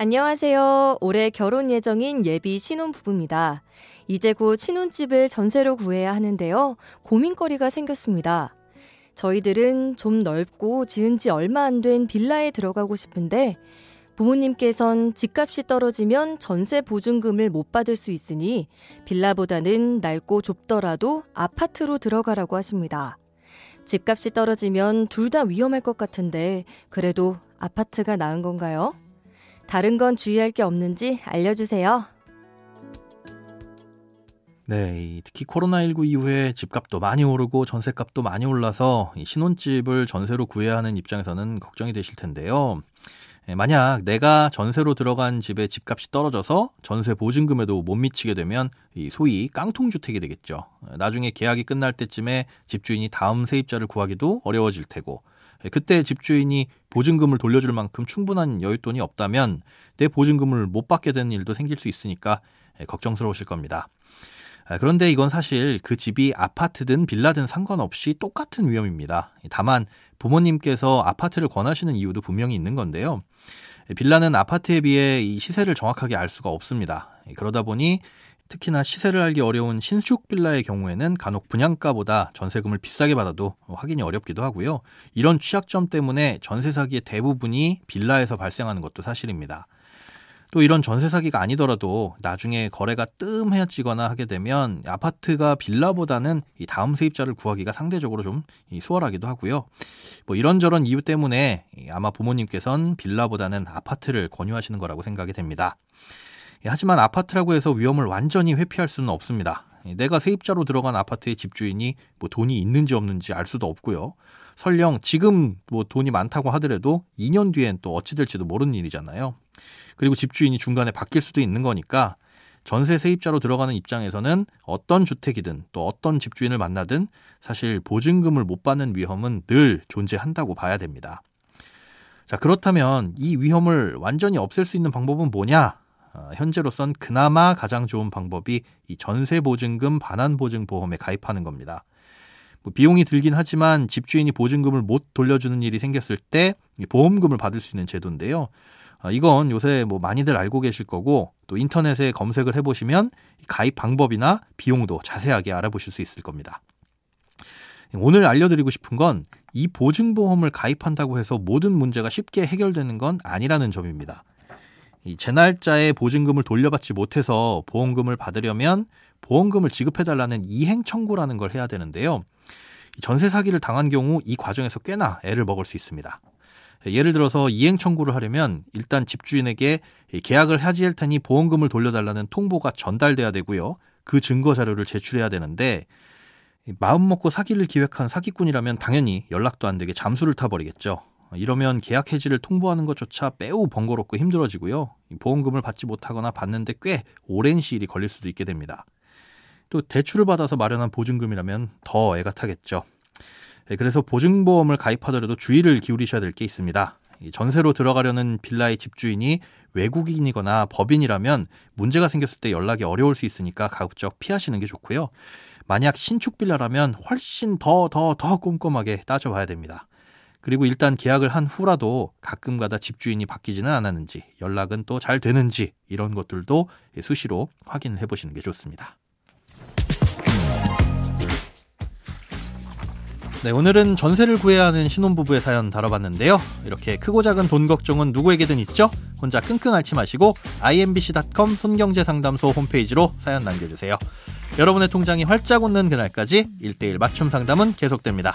안녕하세요. 올해 결혼 예정인 예비 신혼부부입니다. 이제 곧 신혼집을 전세로 구해야 하는데요. 고민거리가 생겼습니다. 저희들은 좀 넓고 지은 지 얼마 안 된 빌라에 들어가고 싶은데 부모님께선 집값이 떨어지면 전세 보증금을 못 받을 수 있으니 빌라보다는 낡고 좁더라도 아파트로 들어가라고 하십니다. 집값이 떨어지면 둘 다 위험할 것 같은데 그래도 아파트가 나은 건가요? 다른 건 주의할 게 없는지 알려주세요. 네, 특히 코로나19 이후에 집값도 많이 오르고 전세값도 많이 올라서 신혼집을 전세로 구해야 하는 입장에서는 걱정이 되실 텐데요. 예, 만약 내가 전세로 들어간 집의 집값이 떨어져서 전세 보증금에도 못 미치게 되면 이 소위 깡통주택이 되겠죠. 나중에 계약이 끝날 때쯤에 집주인이 다음 세입자를 구하기도 어려워질 테고 예, 그때 집주인이 보증금을 돌려줄 만큼 충분한 여윳돈이 없다면 내 보증금을 못 받게 되는 일도 생길 수 있으니까 예, 걱정스러우실 겁니다. 아, 그런데 이건 사실 그 집이 아파트든 빌라든 상관없이 똑같은 위험입니다. 다만 부모님께서 아파트를 권하시는 이유도 분명히 있는 건데요. 빌라는 아파트에 비해 이 시세를 정확하게 알 수가 없습니다. 그러다 보니 특히나 시세를 알기 어려운 신축 빌라의 경우에는 간혹 분양가보다 전세금을 비싸게 받아도 확인이 어렵기도 하고요. 이런 취약점 때문에 전세 사기의 대부분이 빌라에서 발생하는 것도 사실입니다. 또 이런 전세 사기가 아니더라도 나중에 거래가 뜸해지거나 하게 되면 아파트가 빌라보다는 이 다음 세입자를 구하기가 상대적으로 좀 수월하기도 하고요. 뭐 이런저런 이유 때문에 아마 부모님께선 빌라보다는 아파트를 권유하시는 거라고 생각이 됩니다. 하지만 아파트라고 해서 위험을 완전히 회피할 수는 없습니다. 내가 세입자로 들어간 아파트의 집주인이 뭐 돈이 있는지 없는지 알 수도 없고요. 설령 지금 뭐 돈이 많다고 하더라도 2년 뒤엔 또 어찌 될지도 모르는 일이잖아요. 그리고 집주인이 중간에 바뀔 수도 있는 거니까 전세 세입자로 들어가는 입장에서는 어떤 주택이든 또 어떤 집주인을 만나든 사실 보증금을 못 받는 위험은 늘 존재한다고 봐야 됩니다. 자, 그렇다면 이 위험을 완전히 없앨 수 있는 방법은 뭐냐? 어, 현재로선 그나마 가장 좋은 방법이 이 전세 보증금 반환 보증 보험에 가입하는 겁니다. 뭐 비용이 들긴 하지만 집주인이 보증금을 못 돌려주는 일이 생겼을 때 보험금을 받을 수 있는 제도인데요. 아, 이건 요새 뭐 많이들 알고 계실 거고 또 인터넷에 검색을 해보시면 가입 방법이나 비용도 자세하게 알아보실 수 있을 겁니다. 오늘 알려드리고 싶은 건 이 보증보험을 가입한다고 해서 모든 문제가 쉽게 해결되는 건 아니라는 점입니다. 이제 날짜에 보증금을 돌려받지 못해서 보험금을 받으려면 보험금을 지급해달라는 이행 청구라는 걸 해야 되는데요. 전세 사기를 당한 경우 이 과정에서 꽤나 애를 먹을 수 있습니다. 예를 들어서 이행 청구를 하려면 일단 집주인에게 계약을 해지할 테니 보험금을 돌려달라는 통보가 전달돼야 되고요. 그 증거 자료를 제출해야 되는데 마음 먹고 사기를 기획한 사기꾼이라면 당연히 연락도 안 되게 잠수를 타버리겠죠. 이러면 계약 해지를 통보하는 것조차 매우 번거롭고 힘들어지고요. 보험금을 받지 못하거나 받는데 꽤 오랜 시일이 걸릴 수도 있게 됩니다. 또 대출을 받아서 마련한 보증금이라면 더 애가 타겠죠. 네, 그래서 보증보험을 가입하더라도 주의를 기울이셔야 될 게 있습니다. 전세로 들어가려는 빌라의 집주인이 외국인이거나 법인이라면 문제가 생겼을 때 연락이 어려울 수 있으니까 가급적 피하시는 게 좋고요. 만약 신축 빌라라면 훨씬 더, 더, 더 꼼꼼하게 따져봐야 됩니다. 그리고 일단 계약을 한 후라도 가끔가다 집주인이 바뀌지는 않았는지, 연락은 또 잘 되는지, 이런 것들도 수시로 확인해 보시는 게 좋습니다. 네, 오늘은 전세를 구해야 하는 신혼부부의 사연 다뤄봤는데요. 이렇게 크고 작은 돈 걱정은 누구에게든 있죠? 혼자 끙끙 앓지 마시고 imbc.com 손경제상담소 홈페이지로 사연 남겨주세요. 여러분의 통장이 활짝 웃는 그날까지 1대1 맞춤 상담은 계속됩니다.